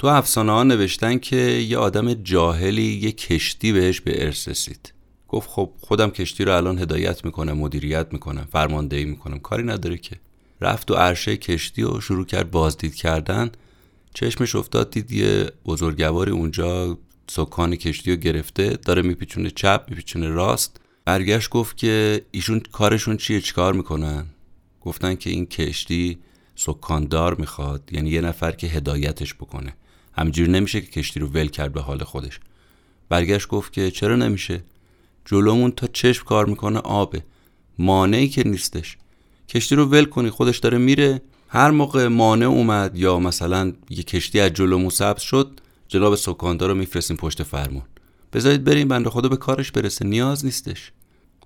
تو افسانه ها نوشتن که یه آدم جاهلی یه کشتی بهش به ارث رسید. گفت خب خودم کشتی رو الان هدایت می‌کنم مدیریت می‌کنم فرماندهی می‌کنم. کاری نداره که. رفت و عرشه کشتی و شروع کرد بازدید کردن. چشمش افتاد دید یه بزرگواری اونجا سکان کشتی رو گرفته داره میپیچونه چپ میپیچونه راست. برگشت گفت که ایشون کارشون چیه؟ چیکار می‌کنن؟ گفتن که این کشتی سکاندار می‌خواد یعنی یه نفر که هدایتش بکنه. همینجوری نمیشه که کشتی رو ول کرد به حال خودش. برگشت گفت که چرا نمیشه؟ جلومون تا چشم کار می‌کنه آبه. مانعی که نیستش. کشتی رو ول کنی خودش داره میره. هر موقع مانع اومد یا مثلا یه کشتی از جلومون سبز شد جناب سکاندار رو میفرستیم پشت فرمون. بذارید بریم بنده خدا به کارش برسه. نیاز نیستش.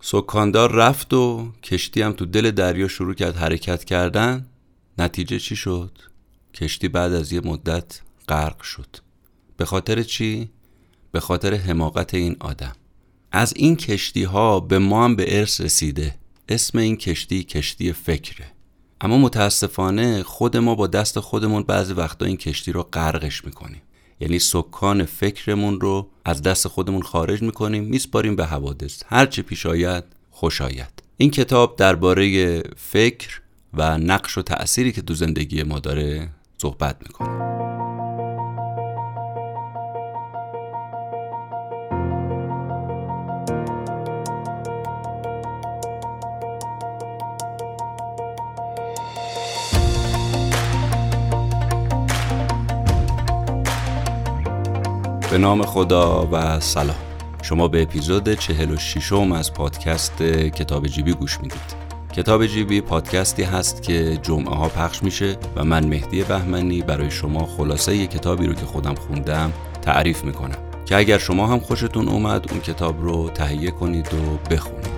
سکاندار رفت و کشتی هم تو دل دریا شروع کرد حرکت کردن. نتیجه چی شد؟ کشتی بعد از یه مدت غرق شد. به خاطر چی؟ به خاطر حماقت این آدم. از این کشتی ها به ما هم به ارث رسیده. اسم این کشتی کشتی فکره. اما متاسفانه خود ما با دست خودمون بعضی وقتا این کشتی رو غرقش می‌کنیم. یعنی سکان فکرمون رو از دست خودمون خارج می‌کنیم میسپاریم به حوادث. هرچه پیش آید خوش آید. این کتاب درباره فکر و نقش و تأثیری که تو زندگی ما داره صحبت می‌کنه. به نام خدا و سلام. شما به اپیزود 46 م از پادکست کتاب جیبی گوش می‌دید. کتاب جیبی پادکستی هست که جمعه ها پخش میشه و من مهدی بهمنی برای شما خلاصه یه کتابی رو که خودم خوندم تعریف می‌کنم. که اگر شما هم خوشتون اومد اون کتاب رو تهیه کنید و بخونید.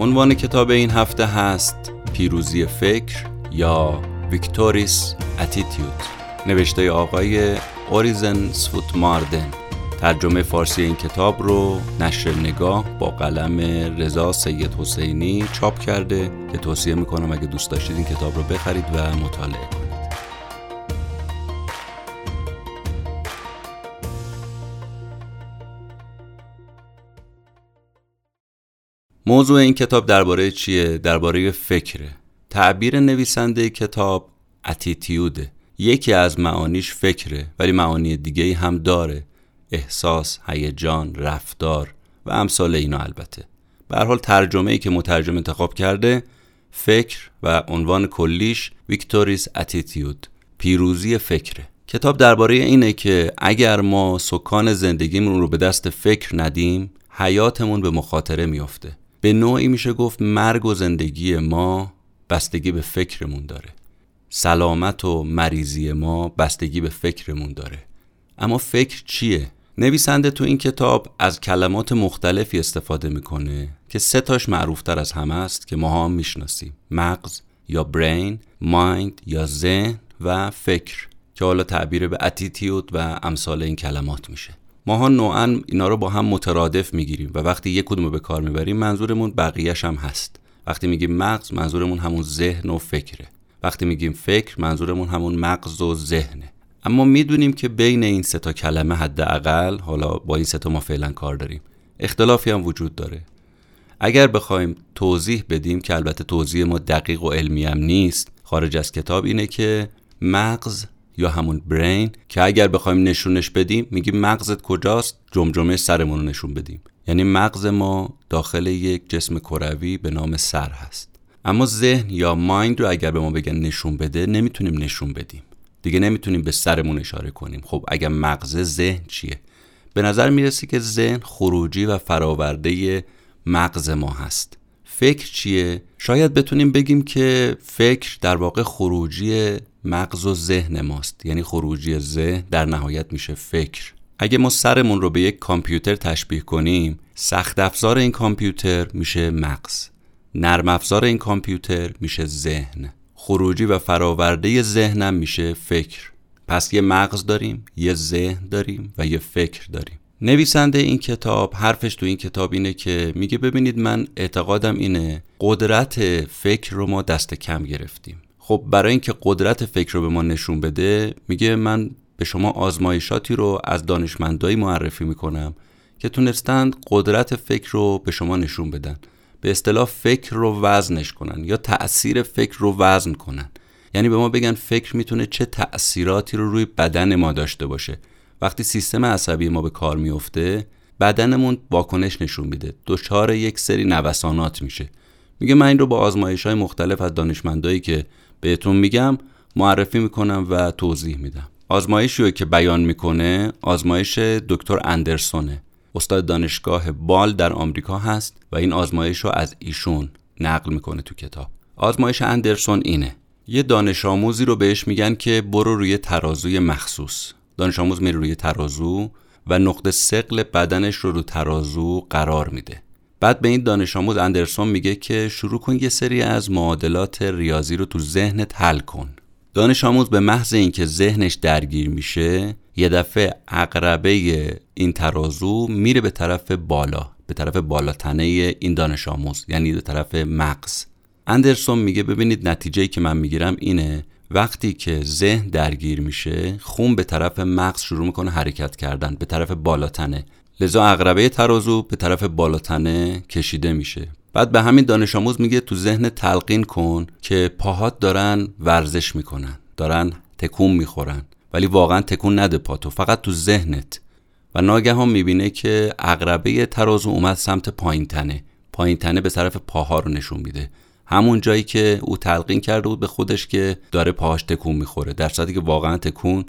عنوان کتاب این هفته هست پیروزی فکر یا ویکتوریس اتیتیود. نوشته آقای اوریزن سفوت ماردن ترجمه فارسی این کتاب رو نشر نگاه با قلم رضا سید حسینی چاپ کرده که توصیه می‌کنم اگه دوست داشتید این کتاب رو بخرید و مطالعه کنید. موضوع این کتاب درباره چیه؟ درباره فکره. تعبیر نویسنده کتاب اتیتیوده. یکی از معانیش فکره ولی معانی دیگه هم داره. احساس، هیجان، رفتار و امثال اینا البته. به حال ترجمه ای که مترجم انتخاب کرده فکر و عنوان کلیش ویکتوریس اتیتیود پیروزی فکره. کتاب درباره اینه که اگر ما سکان زندگیمون رو به دست فکر ندیم حیاتمون به مخاطره میافته. به نوعی میشه گفت مرگ و زندگی ما بستگی به فکرمون داره. سلامت و مریضی ما بستگی به فکرمون داره. اما فکر چیه؟ نویسنده تو این کتاب از کلمات مختلفی استفاده می‌کنه که سه تاش معروفتر از همه است که ما هم می‌شناسیم. مغز یا برین، مایند یا ذهن و فکر که حالا تعبیر به اتیتیود و امثال این کلمات میشه. ماها نوعا اینا رو با هم مترادف می‌گیریم و وقتی یک کدوم رو به کار می‌بریم منظورمون بقیهش هم هست. وقتی میگیم مغز منظورمون همون ذهن و فکره. وقتی میگیم فکر منظورمون همون مغز و ذهنه. اما می‌دونیم که بین این سه تا کلمه حداقل حالا با این سه تا ما فعلا کار داریم اختلافی هم وجود داره. اگر بخوایم توضیح بدیم که البته توضیح ما دقیق و علمی هم نیست خارج از کتاب اینه که مغز یا همون برین که اگر بخوایم نشونش بدیم میگیم مغزت کجاست؟ جمجمه سرمون رو نشون بدیم. یعنی مغز ما داخل یک جسم کروی به نام سر هست. اما ذهن یا مایند رو اگر به ما بگن نشون بده نمی‌تونیم نشون بدیم. دیگه نمی‌تونیم به سرمون اشاره کنیم. خب اگر مغز ذهن چیه؟ به نظر می‌رسه که ذهن خروجی و فراورده مغز ما هست. فکر چیه؟ شاید بتونیم بگیم که فکر در واقع خروجی مغز و ذهن ماست. یعنی خروجی ذهن در نهایت میشه فکر. اگه ما سرمون رو به یک کامپیوتر تشبیه کنیم سخت افزار این کامپیوتر میشه مغز. نرم افزار این کامپیوتر میشه ذهن. خروجی و فراورده ذهنم میشه فکر. پس یه مغز داریم یه ذهن داریم و یه فکر داریم. نویسنده این کتاب حرفش تو این کتاب اینه که میگه ببینید من اعتقادم اینه قدرت فکر رو ما دست کم گرفتیم. خب برای اینکه قدرت فکر رو به ما نشون بده میگه من به شما آزمایشاتی رو از دانشمندایی معرفی می‌کنم که تونستند قدرت فکر رو به شما نشون بدن. به اصطلاح فکر رو وزنش کنن یا تأثیر فکر رو وزن کنن. یعنی به ما بگن فکر می‌تونه چه تأثیراتی رو روی بدن ما داشته باشه. وقتی سیستم عصبی ما به کار میفته بدنمون واکنش نشون میده. دچار یک سری نوسانات میشه. میگه من این رو با آزمایش های مختلف از دانشمندایی که بهتون میگم معرفی می‌کنم و توضیح میدم. آزمایشی که بیان می‌کنه آزمایش دکتر اندرسونه. استاد دانشگاه بال در آمریکا هست و این آزمایش رو از ایشون نقل می‌کنه تو کتاب. آزمایش اندرسون اینه. یه دانش آموزی رو بهش میگن که برو روی ترازوی مخصوص. دانش آموز میره روی ترازو و نقطه سقل بدنش رو رو ترازو قرار میده. بعد به این دانش آموز اندرسون میگه که شروع کن یه سری از معادلات ریاضی رو تو ذهنت حل کن. دانش آموز به محض اینکه ذهنش درگیر میشه یه دفعه عقربه این ترازو میره به طرف بالا به طرف بالاتنه این دانش آموز یعنی به طرف مغز. اندرسون میگه ببینید نتیجه که من می‌گیرم اینه وقتی که ذهن درگیر میشه خون به طرف مغز شروع می‌کنه حرکت کردن به طرف بالاتنه. لذا اقربه ترازو به طرف بالاتنه کشیده میشه. بعد به همین دانش آموز میگه تو ذهن تلقین کن که پاهات دارن ورزش می‌کنن دارن تکون می‌خورن ولی واقعا تکون نده پاتو فقط تو ذهنت. و ناگهان می‌بینه که اقربه ترازو اومد سمت پایین تنه پایین تنه به طرف پاها رو نشون میده. همون جایی که او تلقین کرده بود به خودش که داره پاهاش تکون می‌خوره. در که واقعا تکون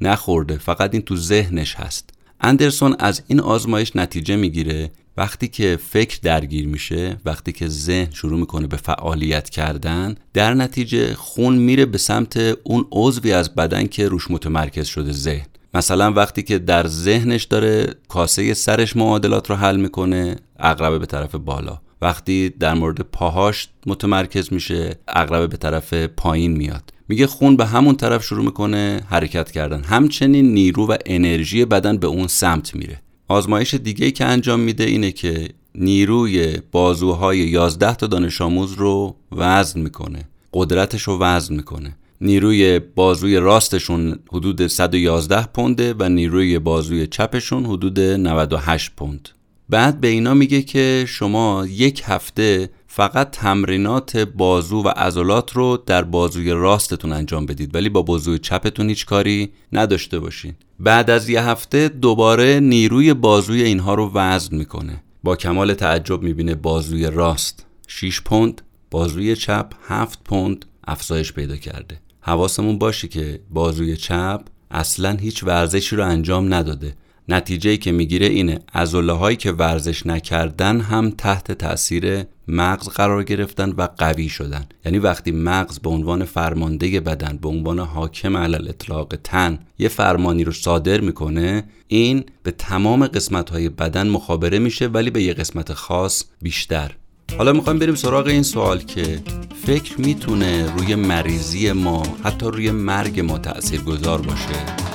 نخورده فقط این تو ذهنش هست. اندرسون از این آزمایش نتیجه می‌گیره وقتی که فکر درگیر میشه وقتی که ذهن شروع می‌کنه به فعالیت کردن در نتیجه خون میره به سمت اون عضوی از بدن که روش متمرکز شده ذهن. مثلا وقتی که در ذهنش داره کاسه سرش معادلات رو حل می‌کنه اقربه به طرف بالا. وقتی در مورد پاهاش متمرکز میشه اقربه به طرف پایین میاد. میگه خون به همون طرف شروع می‌کنه حرکت کردن. همچنین نیرو و انرژی بدن به اون سمت میره. آزمایش دیگه که انجام میده اینه که نیروی بازوهای 11 تا دانش آموز رو وزن می‌کنه. قدرتش رو وزن می‌کنه. نیروی بازوی راستشون حدود 111 پونده و نیروی بازوی چپشون حدود 98 پوند. بعد به اینا میگه که شما یک هفته فقط تمرینات بازو و عضلات رو در بازوی راستتون انجام بدید ولی با بازوی چپتون هیچ کاری نداشته باشین. بعد از یه هفته دوباره نیروی بازوی اینها رو وزن می‌کنه. با کمال تعجب می‌بینه بازوی راست. 6 پوند بازوی چپ 7 پوند افزایش پیدا کرده. حواسمون باشه که بازوی چپ اصلا هیچ ورزشی رو انجام نداده. نتیجه که می‌گیره اینه. عضله هایی که ورزش نکردن هم تحت تاثیر مغز قرار گرفتن و قوی شدن. یعنی وقتی مغز به عنوان فرمانده بدن به عنوان حاکم علل اطلاق تن یه فرمانی رو صادر می‌کنه این به تمام قسمت های بدن مخابره میشه ولی به یه قسمت خاص بیشتر. حالا می‌خوایم بریم سراغ این سوال که فکر می‌تونه روی مریضی ما حتی روی مرگ ما تأثیر گذار باشه.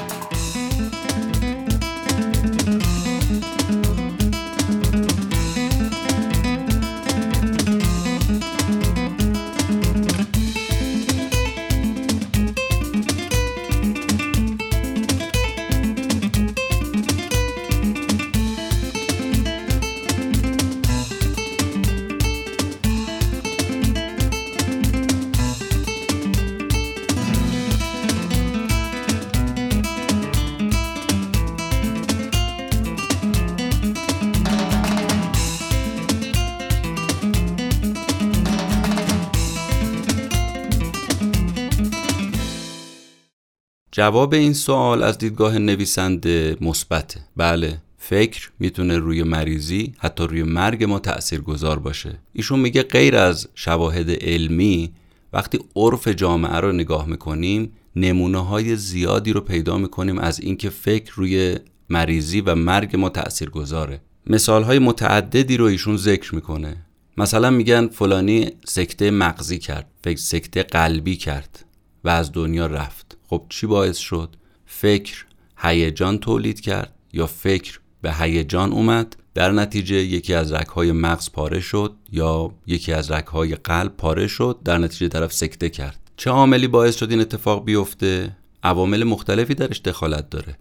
جواب این سوال از دیدگاه نویسنده مثبته بله فکر می‌تونه روی مریضی حتی روی مرگ ما تأثیر گذار باشه. ایشون میگه غیر از شواهد علمی وقتی عرف جامعه رو نگاه می‌کنیم نمونه های زیادی رو پیدا می‌کنیم از اینکه فکر روی مریضی و مرگ ما تأثیر گذاره مثال های متعددی رو ایشون ذکر می‌کنه. مثلا میگن فلانی سکته مغزی کرد فکر سکته قلبی کرد و از دنیا رفت. خب چی باعث شد؟ فکر هیجان تولید کرد یا فکر به هیجان اومد؟ در نتیجه یکی از رگهای مغز پاره شد یا یکی از رگهای قلب پاره شد؟ در نتیجه طرف سکته کرد. چه عاملی باعث شد این اتفاق بیفته؟ عوامل مختلفی درش دخالت داره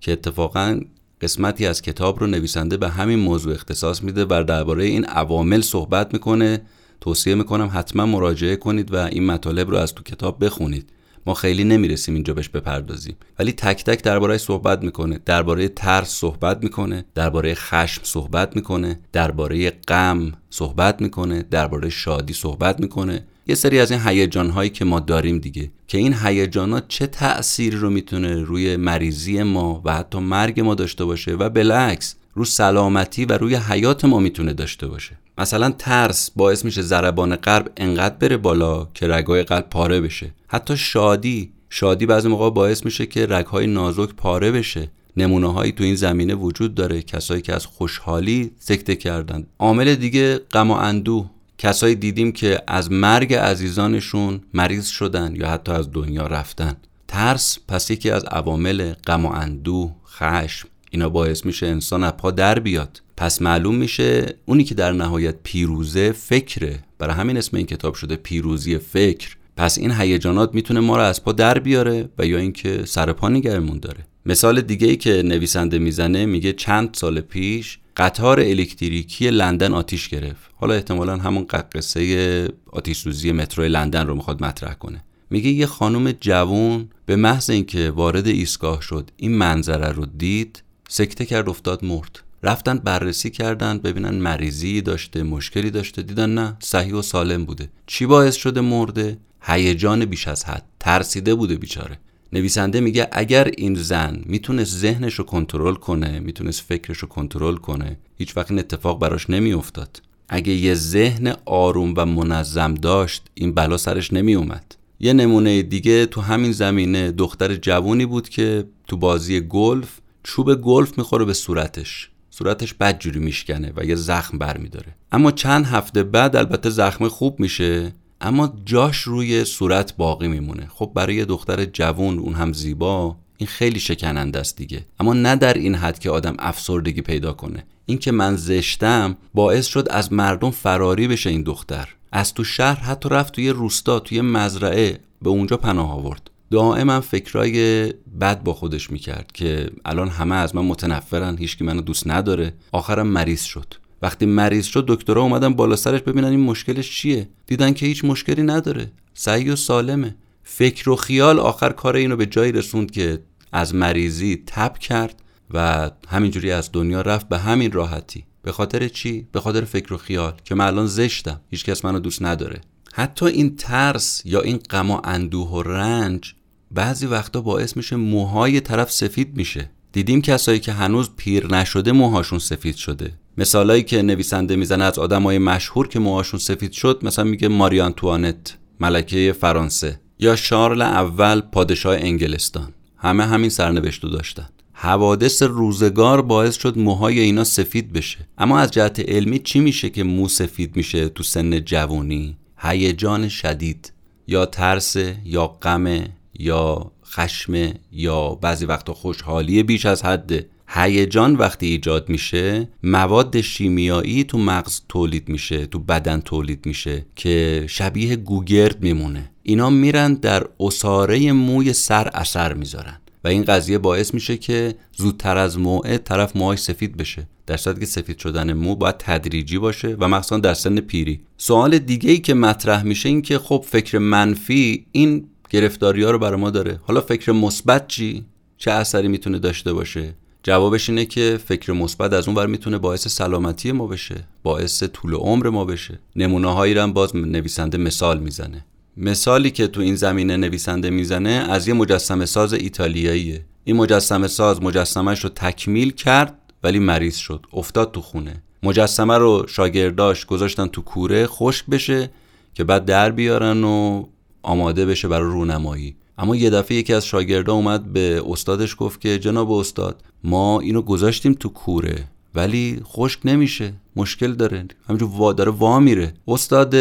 که اتفاقا قسمتی از کتاب رو نویسنده به همین موضوع اختصاص میده و درباره این عوامل صحبت می‌کنه. توصیه می‌کنم حتما مراجعه کنید و این مطالب رو از تو کتاب بخونید. ما خیلی نمی‌رسیم اینجا بهش بپردازیم. ولی تک تک درباره صحبت می‌کنه. درباره ترس صحبت می‌کنه. درباره خشم صحبت می‌کنه. درباره غم صحبت می‌کنه. درباره شادی صحبت می‌کنه. یه سری از این هیجان هایی که ما داریم دیگه. که این هیجانات چه تأثیری رو می‌تونه روی مریضی ما و حتی مرگ ما داشته باشه و بالعکس رو سلامتی و روی حیات ما می‌تونه داشته باشه. مثلا ترس باعث میشه ضربان قلب انقدر بره بالا که رگای قلب پاره بشه. حتی شادی شادی بعضی موقع باعث میشه که رگهای نازک پاره بشه. نمونه هایی تو این زمینه وجود داره. کسایی که از خوشحالی سکته کردن. عامل دیگه غم و اندوه. کسایی دیدیم که از مرگ عزیزانشون مریض شدن یا حتی از دنیا رفتن. ترس پس یکی از عوامل غم و اندوه خشم. اینا باعث میشه انسان از پا در بیاد. پس معلوم میشه اونی که در نهایت پیروزه فکره. برای همین اسم این کتاب شده پیروزی فکر. پس این هیجانات می‌تونه ما رو از پا در بیاره و یا اینکه سر پا نگرمون داره. مثال دیگه ای که نویسنده می‌زنه میگه چند سال پیش قطار الکتریکی لندن آتیش گرفت. حالا احتمالا همون قصه آتیش سوزی مترو لندن رو می‌خواد مطرح کنه. میگه یه خانم جوون به محض اینکه وارد ایستگاه شد این منظره رو دید سکته کرد افتاد مرد. رفتن بررسی کردن ببینن مریضی داشته مشکلی داشته دیدن نه صحیح و سالم بوده. چی باعث شده مرده؟ هیجان بیش از حد. ترسیده بوده بیچاره. نویسنده میگه اگر این زن می‌تونست ذهنش رو کنترل کنه می‌تونست فکرش رو کنترل کنه هیچ وقت این اتفاق براش نمیافتاد. اگه یه ذهن آروم و منظم داشت این بلا سرش نمیومد. یه نمونه دیگه تو همین زمینه دختر جوونی بود که تو بازی گلف چوب گلف می‌خوره به صورتش. صورتش بدجوری میشکنه و یه زخم برمیداره. اما چند هفته بعد البته زخم خوب میشه اما جاش روی صورت باقی میمونه. خب برای دختر جوون اون هم زیبا این خیلی شکننده است دیگه. اما نه در این حد که آدم افسردگی پیدا کنه. این که من زشتم باعث شد از مردم فراری بشه این دختر. از تو شهر حتی رفت توی روستا توی مزرعه به اونجا پناه آورد. دائما فکرای بد با خودش می‌کرد که الان همه از من متنفرن هیچکی منو دوست نداره. آخرم مریض شد. وقتی مریض شد دکترها اومدن بالا سرش ببینن این مشکلش چیه. دیدن که هیچ مشکلی نداره. سعی و سالمه. فکر و خیال آخر کار اینو به جایی رسوند که از مریضی تب کرد و همینجوری از دنیا رفت به همین راحتی. به خاطر چی؟ به خاطر فکر و خیال که من الان زشتم. هیچکس منو دوست نداره. حتی این ترس یا این غم و اندوه و رنج بعضی وقتا باعث میشه موهای طرف سفید میشه. دیدیم کسایی که هنوز پیر نشده موهاشون سفید شده. مثالایی که نویسنده می‌زنه از آدمای مشهور که موهاشون سفید شد مثلا میگه ماری آنتوانت ملکه فرانسه یا شارل اول پادشاه انگلستان. همه همین سرنوشت رو داشتن. حوادث روزگار باعث شد موهای اینا سفید بشه. اما از جهت علمی چی میشه که مو سفید میشه تو سن جوانی هیجان شدید. یا ترس یا غم یا خشم یا بعضی وقتا خوشحالی بیش از حد. هیجان وقتی ایجاد میشه مواد شیمیایی تو مغز تولید میشه تو بدن تولید میشه که شبیه گوگرد میمونه. اینا میرن در اساره موی سر اثر می‌ذارن. و این قضیه باعث میشه که زودتر از موعد طرف موهاش سفید بشه. در صورتی که سفید شدن مو باید تدریجی باشه و مخصوصا در سن پیری. سوال دیگه ای که مطرح میشه این که خب فکر منفی این گرفتاری ها رو برای ما داره. حالا فکر مثبت چی؟ چه اثری می‌تونه داشته باشه؟ جوابش اینه که فکر مثبت از اون بر می‌تونه باعث سلامتی ما بشه باعث طول عمر ما بشه. نمونه هایی رو هم باز نویسنده مثال می‌زنه. مثالی که تو این زمینه نویسنده می‌زنه از یه مجسمه ساز ایتالیاییه. این مجسمه ساز مجسمهش رو تکمیل کرد ولی مریض شد. افتاد تو خونه. مجسمه رو شاگرداش گذاشتن تو کوره خشک بشه که بعد در بیارن و آماده بشه برای رونمایی. اما یه دفعه یکی از شاگردا اومد به استادش گفت که جناب استاد ما اینو گذاشتیم تو کوره. ولی خشک نمیشه مشکل داره. همینجور وا داره وا میره. استاد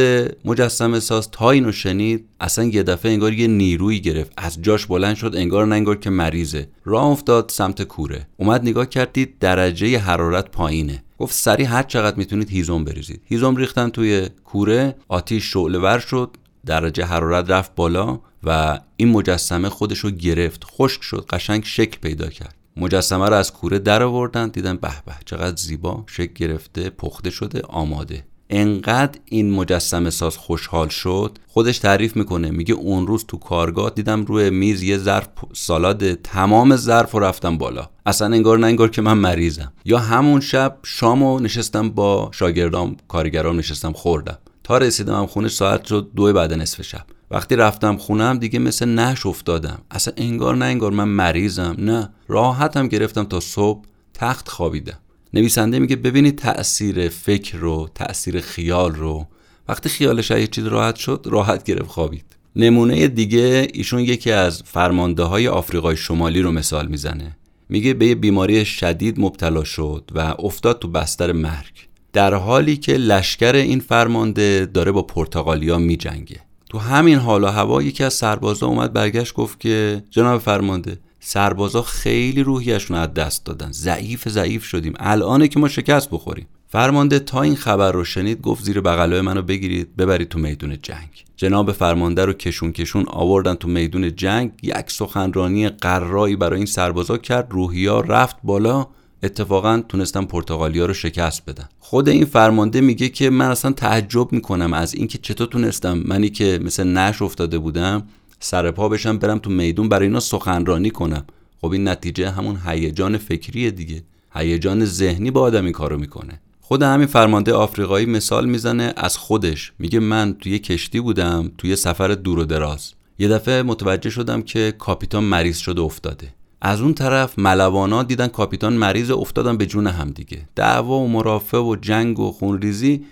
مجسمه ساز تا اینو شنید اصلا یه دفعه انگار یه نیرویی گرفت. از جاش بلند شد انگار نه انگار که مریضه. راه افتاد سمت کوره. اومد نگاه کردید درجه حرارت پایینه. گفت سریع هر چقدر می‌تونید هیزم بریزید. هیزم ریختن توی کوره آتیش شعله ور شد درجه حرارت رفت بالا و این مجسمه خودش رو گرفت. خشک شد قشنگ شکل پیدا کرد. مجسمه رو از کوره در آوردن دیدن به به چقدر زیبا شکل گرفته پخته شده آماده. انقدر این مجسمه ساز خوشحال شد خودش تعریف می‌کنه میگه اون روز تو کارگاه دیدم روی میز یه ظرف سالاد تمام ظرف رو رفتم بالا. اصلا انگار نه انگار که من مریضم. یا همون شب شامو نشستم با شاگردام کارگرام نشستم خوردم. تا رسیدم خونه ساعت شد دو بعد نصف شب. وقتی رفتم خونم دیگه مثل نش افتادم. اصلا انگار نه انگار من مریضم. نه. راحتم گرفتم تا صبح تخت خوابیدم. نویسنده میگه ببینید تاثیر فکر رو تاثیر خیال رو. وقتی خیالش یه چیز راحت شد راحت گرفت خوابید. نمونه دیگه ایشون یکی از فرمانده های آفریقای شمالی رو مثال می‌زنه. میگه به یه بیماری شدید مبتلا شد و افتاد تو بستر مرگ. در حالی که لشکر این فرمانده داره با پرتغالیا میجنگه. تو همین حال و هوا یکی از سربازا اومد برگشت گفت که جناب فرمانده سربازا خیلی روحیشون از دست دادن. ضعیف ضعیف شدیم. الانه که ما شکست بخوریم. فرمانده تا این خبر رو شنید گفت زیر بغلای منو بگیرید ببرید تو میدون جنگ. جناب فرمانده رو کشون کشون آوردن تو میدون جنگ. یک سخنرانی قرایی برای این سربازا کرد. روحیا رفت بالا. اتفاقا تونستم پرتغالیا رو شکست بدن. خود این فرمانده میگه که من اصلا تعجب می‌کنم از اینکه چطور تونستم منی که مثل نش افتاده بودم سر پا بشم برم تو میدون برای اینا سخنرانی کنم. خب این نتیجه همون هیجان فکریه دیگه. هیجان ذهنی با آدم این کارو می‌کنه. خود همین فرمانده آفریقایی مثال می‌زنه از خودش. میگه من توی کشتی بودم توی سفر دور و دراز. یه دفعه متوجه شدم که کاپیتان مریض شده افتاده. از اون طرف ملوانا دیدن کاپیتان مریض افتادن به جون هم دیگه. دعوا و مرافع و جنگ و خونریزی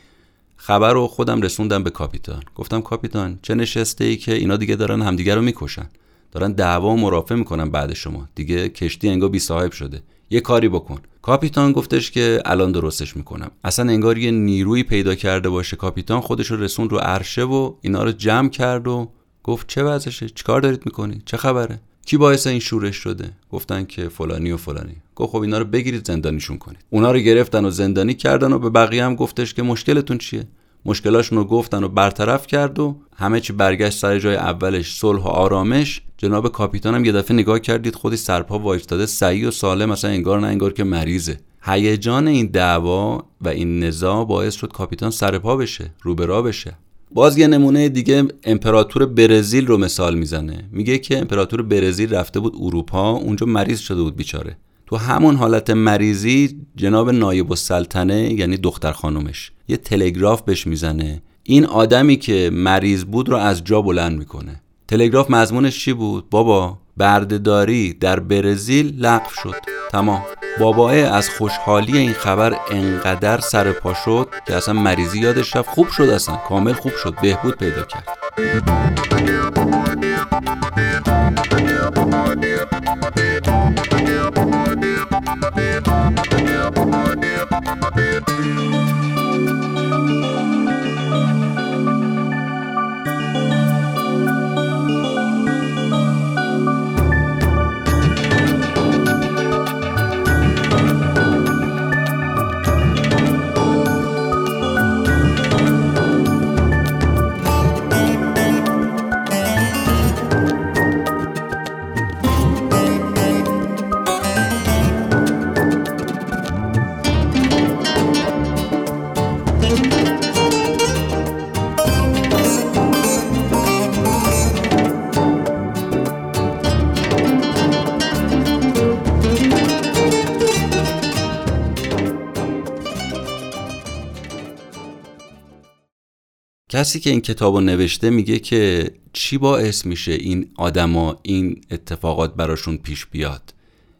خبر رو خودم رسوندم به کاپیتان. گفتم کاپیتان چه نشسته ای که اینا دیگه دارن همدیگه رو می‌کشن. دارن دعوا و مرافع می‌کنن بعد شما. دیگه کشتی انگار بی صاحب شده. یه کاری بکن. کاپیتان گفتش که الان درستش می‌کنم. اصلا انگار یه نیروی پیدا کرده باشه کاپیتان خودش رو رسون رو عرشه و اینا رو جمع کرد و گفت چه وضعشه؟ چیکار دارید می‌کنی؟ چه خبره؟ کی باعث این شورش شده؟ گفتن که فلانی و فلانی. گفت خب اینا رو بگیرید زندانیشون کنید. اونا رو گرفتن و زندانی کردن و به بقیه هم گفتش که مشکلتون چیه؟ مشکلاشون رو گفتن و برطرف کرد و همه چی برگشت سر جای اولش صلح و آرامش. جناب کاپیتان هم یه دفعه نگاه کردید خودی سرپا وایستاده سعی و سالم مثلا انگار نه انگار که مریضه. هیجان این دعوا و این نزاع باعث شد کاپیتان سرپا بشه روبرا بشه. باز یه نمونه دیگه امپراتور برزیل رو مثال می‌زنه. میگه که امپراتور برزیل رفته بود اروپا اونجا مریض شده بود بیچاره. تو همون حالت مریضی جناب نایب السلطنه یعنی دختر خانومش یه تلگراف بهش می‌زنه. این آدمی که مریض بود رو از جا بلند می‌کنه. تلگراف مضمونش چی بود؟ بابا بردهداری در برزیل لغو شد. تمام. باباه از خوشحالی این خبر انقدر سر پا شد که اصلا مریضی یادش رفت. خوب شد اصلا. کامل خوب شد. بهبود پیدا کرد. کسی که این کتاب رو نوشته میگه که چی باعث میشه این آدما این اتفاقات براشون پیش بیاد؟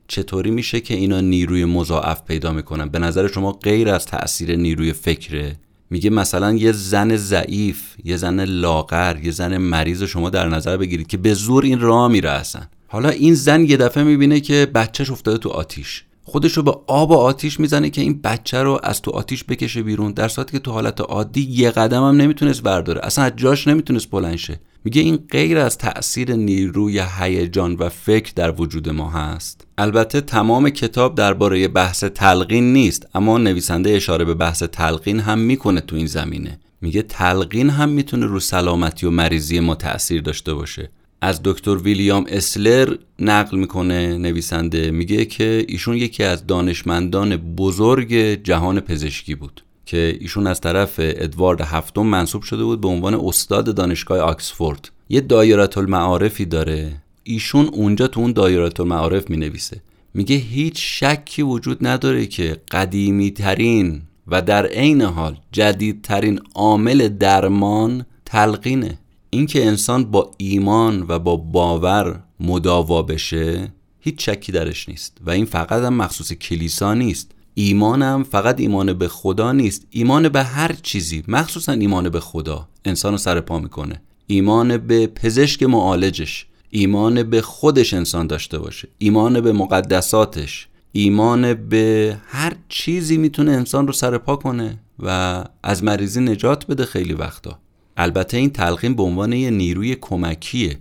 چطوری میشه که اینا نیروی مضاعف پیدا می‌کنن؟ به نظر شما غیر از تاثیر نیروی فکره؟ میگه مثلا یه زن ضعیف یه زن لاغر یه زن مریض شما در نظر بگیرید که به زور این راه میره اصلا. حالا این زن یه دفعه می‌بینه که بچهش افتاده تو آتیش. خودش رو به آب و آتیش می‌زنه که این بچه رو از تو آتیش بکشه بیرون در صورتی که تو حالت عادی یه قدم هم نمی‌تونست برداره اصلا از جاش نمی‌تونست بلند میگه این غیر از تأثیر نیروی هیجان و فکر در وجود ما هست. البته تمام کتاب درباره بحث تلقین نیست اما نویسنده اشاره به بحث تلقین هم می‌کنه تو این زمینه. میگه تلقین هم می‌تونه رو سلامتی و مریضی ما تأثیر داشته باشه. از دکتر ویلیام اسلر نقل می‌کنه نویسنده. میگه که ایشون یکی از دانشمندان بزرگ جهان پزشکی بود که ایشون از طرف ادوارد هفتم منصوب شده بود به عنوان استاد دانشگاه آکسفورد. یه دایرات المعارفی داره. ایشون اونجا تو اون دایرات المعارف می نویسه میگه هیچ شکی وجود نداره که قدیمی ترین و در عین حال جدیدترین عامل درمان تلقینه. اینکه انسان با ایمان و با باور مداوا بشه هیچ شکی درش نیست. و این فقط هم مخصوص کلیسا نیست. ایمانم فقط ایمان به خدا نیست. ایمان به هر چیزی مخصوصا ایمان به خدا انسان رو سر پا می‌کنه. ایمان به پزشک معالجش ایمان به خودش انسان داشته باشه. ایمان به مقدساتش ایمان به هر چیزی می‌تونه انسان رو سر پا کنه و از مریضی نجات بده خیلی وقتا. البته این تلقین به عنوان یه نیروی کمکیه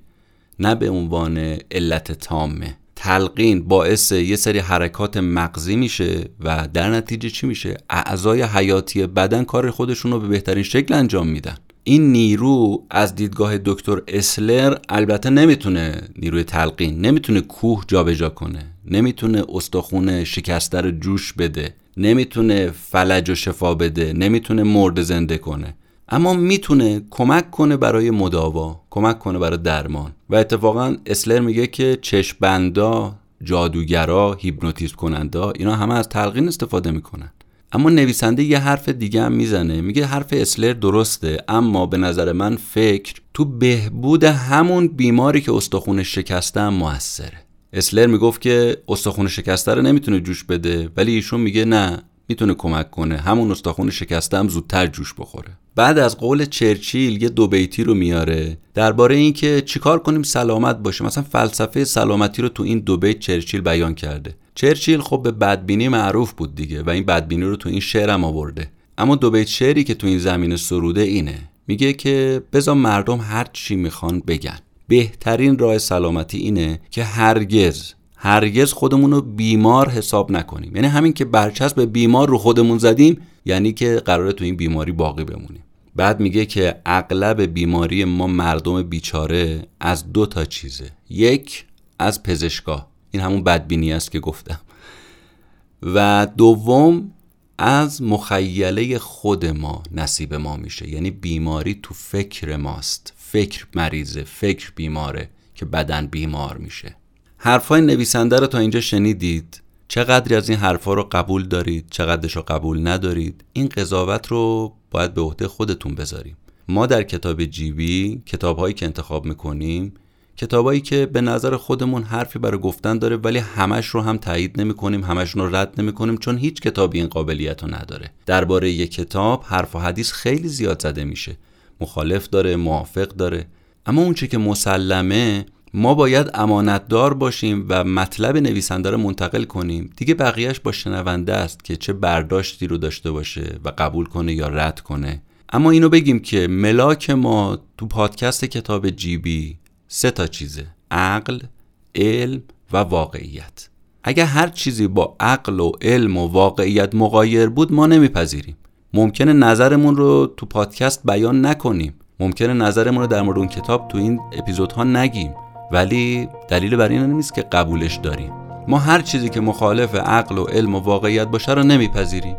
نه به عنوان علت تامه. تلقین باعث یه سری حرکات مغزی میشه و در نتیجه چی میشه؟ اعضای حیاتی بدن کار خودشون رو به بهترین شکل انجام میدن. این نیرو از دیدگاه دکتر اسلر البته نمی‌تونه نیروی تلقین نمی‌تونه کوه جابجا کنه نمی‌تونه استخون شکسته رو جوش بده نمی‌تونه فلج و شفا بده نمی‌تونه مرد زنده کنه. اما می‌تونه کمک کنه برای مداوا کمک کنه برای درمان. و اتفاقا اسلر میگه که چشمبندا جادوگرا هیپنوتیزم کنندا اینا همه از تلقین استفاده می‌کنن. اما نویسنده یه حرف دیگه هم می‌زنه. میگه حرف اسلر درسته اما به نظر من فکر تو بهبود همون بیماری که استخون شکسته هم موثره. اسلر می‌گفت که استخون شکسته رو نمی‌تونه جوش بده ولی ایشون میگه نه. می‌تونه کمک کنه. همون استخون شکسته هم زودتر جوش بخوره. بعد از قول چرچیل یه دو بیتی رو میاره درباره اینکه چیکار کنیم سلامت باشیم. مثلا فلسفه سلامتی رو تو این دو بیت چرچیل بیان کرده. چرچیل خب به بدبینی معروف بود دیگه و این بدبینی رو تو این شعرم آورده. اما دو بیت شعری که تو این زمینه سروده اینه. میگه که بذار مردم هر چی می‌خوان بگن. بهترین راه سلامتی اینه که هرگز هرگز خودمون رو بیمار حساب نکنیم. یعنی همین که برچسب بیمار رو خودمون زدیم یعنی که قراره تو این بیماری باقی بمونیم. بعد میگه که اغلب بیماری ما مردم بیچاره از دو تا چیزه. یک از پزشکا. این همون بدبینی است که گفتم. و دوم از مخیله خود ما نصیب ما میشه. یعنی بیماری تو فکر ماست. فکر مریضه فکر بیماره که بدن بیمار میشه. حرفای نویسنده رو تا اینجا شنیدید؟ چقدری از این حرفا رو قبول دارید؟ چقدرش رو قبول ندارید؟ این قضاوت رو باید به عهده خودتون بذاریم. ما در کتاب جیبی کتابهایی که انتخاب می‌کنیم کتابایی که به نظر خودمون حرفی برای گفتن داره ولی همش رو هم تایید نمی کنیم همش رو رد نمی کنیم چون هیچ کتابی این قابلیت رو نداره. درباره یک کتاب حرف و حدیث خیلی زیاد زده میشه. مخالف داره موافق داره. اما اونچه که مسلمه ما باید امانتدار باشیم و مطلب نویسنده رو منتقل کنیم. دیگه بقیهش با شنونده است که چه برداشتی رو داشته باشه و قبول کنه یا رد کنه. اما اینو بگیم که ملاک ما تو پادکست کتاب جیبی سه تا چیزه. عقل، علم و واقعیت. اگر هر چیزی با عقل و علم و واقعیت مقایر بود ما نمیپذیریم. ممکنه نظرمون رو تو پادکست بیان نکنیم. ممکنه نظرمون رو در مورد اون کتاب تو این اپیزودها نگیم. ولی دلیل بر این نیست که قبولش داریم ما هر چیزی که مخالف عقل و علم و واقعیت باشه رو نمیپذیریم.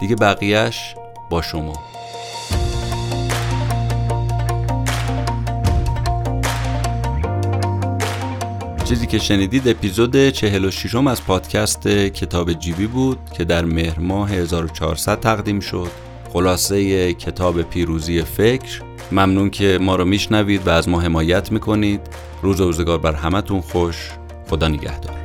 دیگه بقیهش با شما. چیزی که شنیدید اپیزود 46 م از پادکست کتاب جیبی بود که در مهر ماه 1400 تقدیم شد. خلاصه کتاب پیروزی فکر. ممنون که ما رو میشنوید و از ما حمایت می‌کنید. روز و روزگار بر همتون خوش. خدا نگهدار.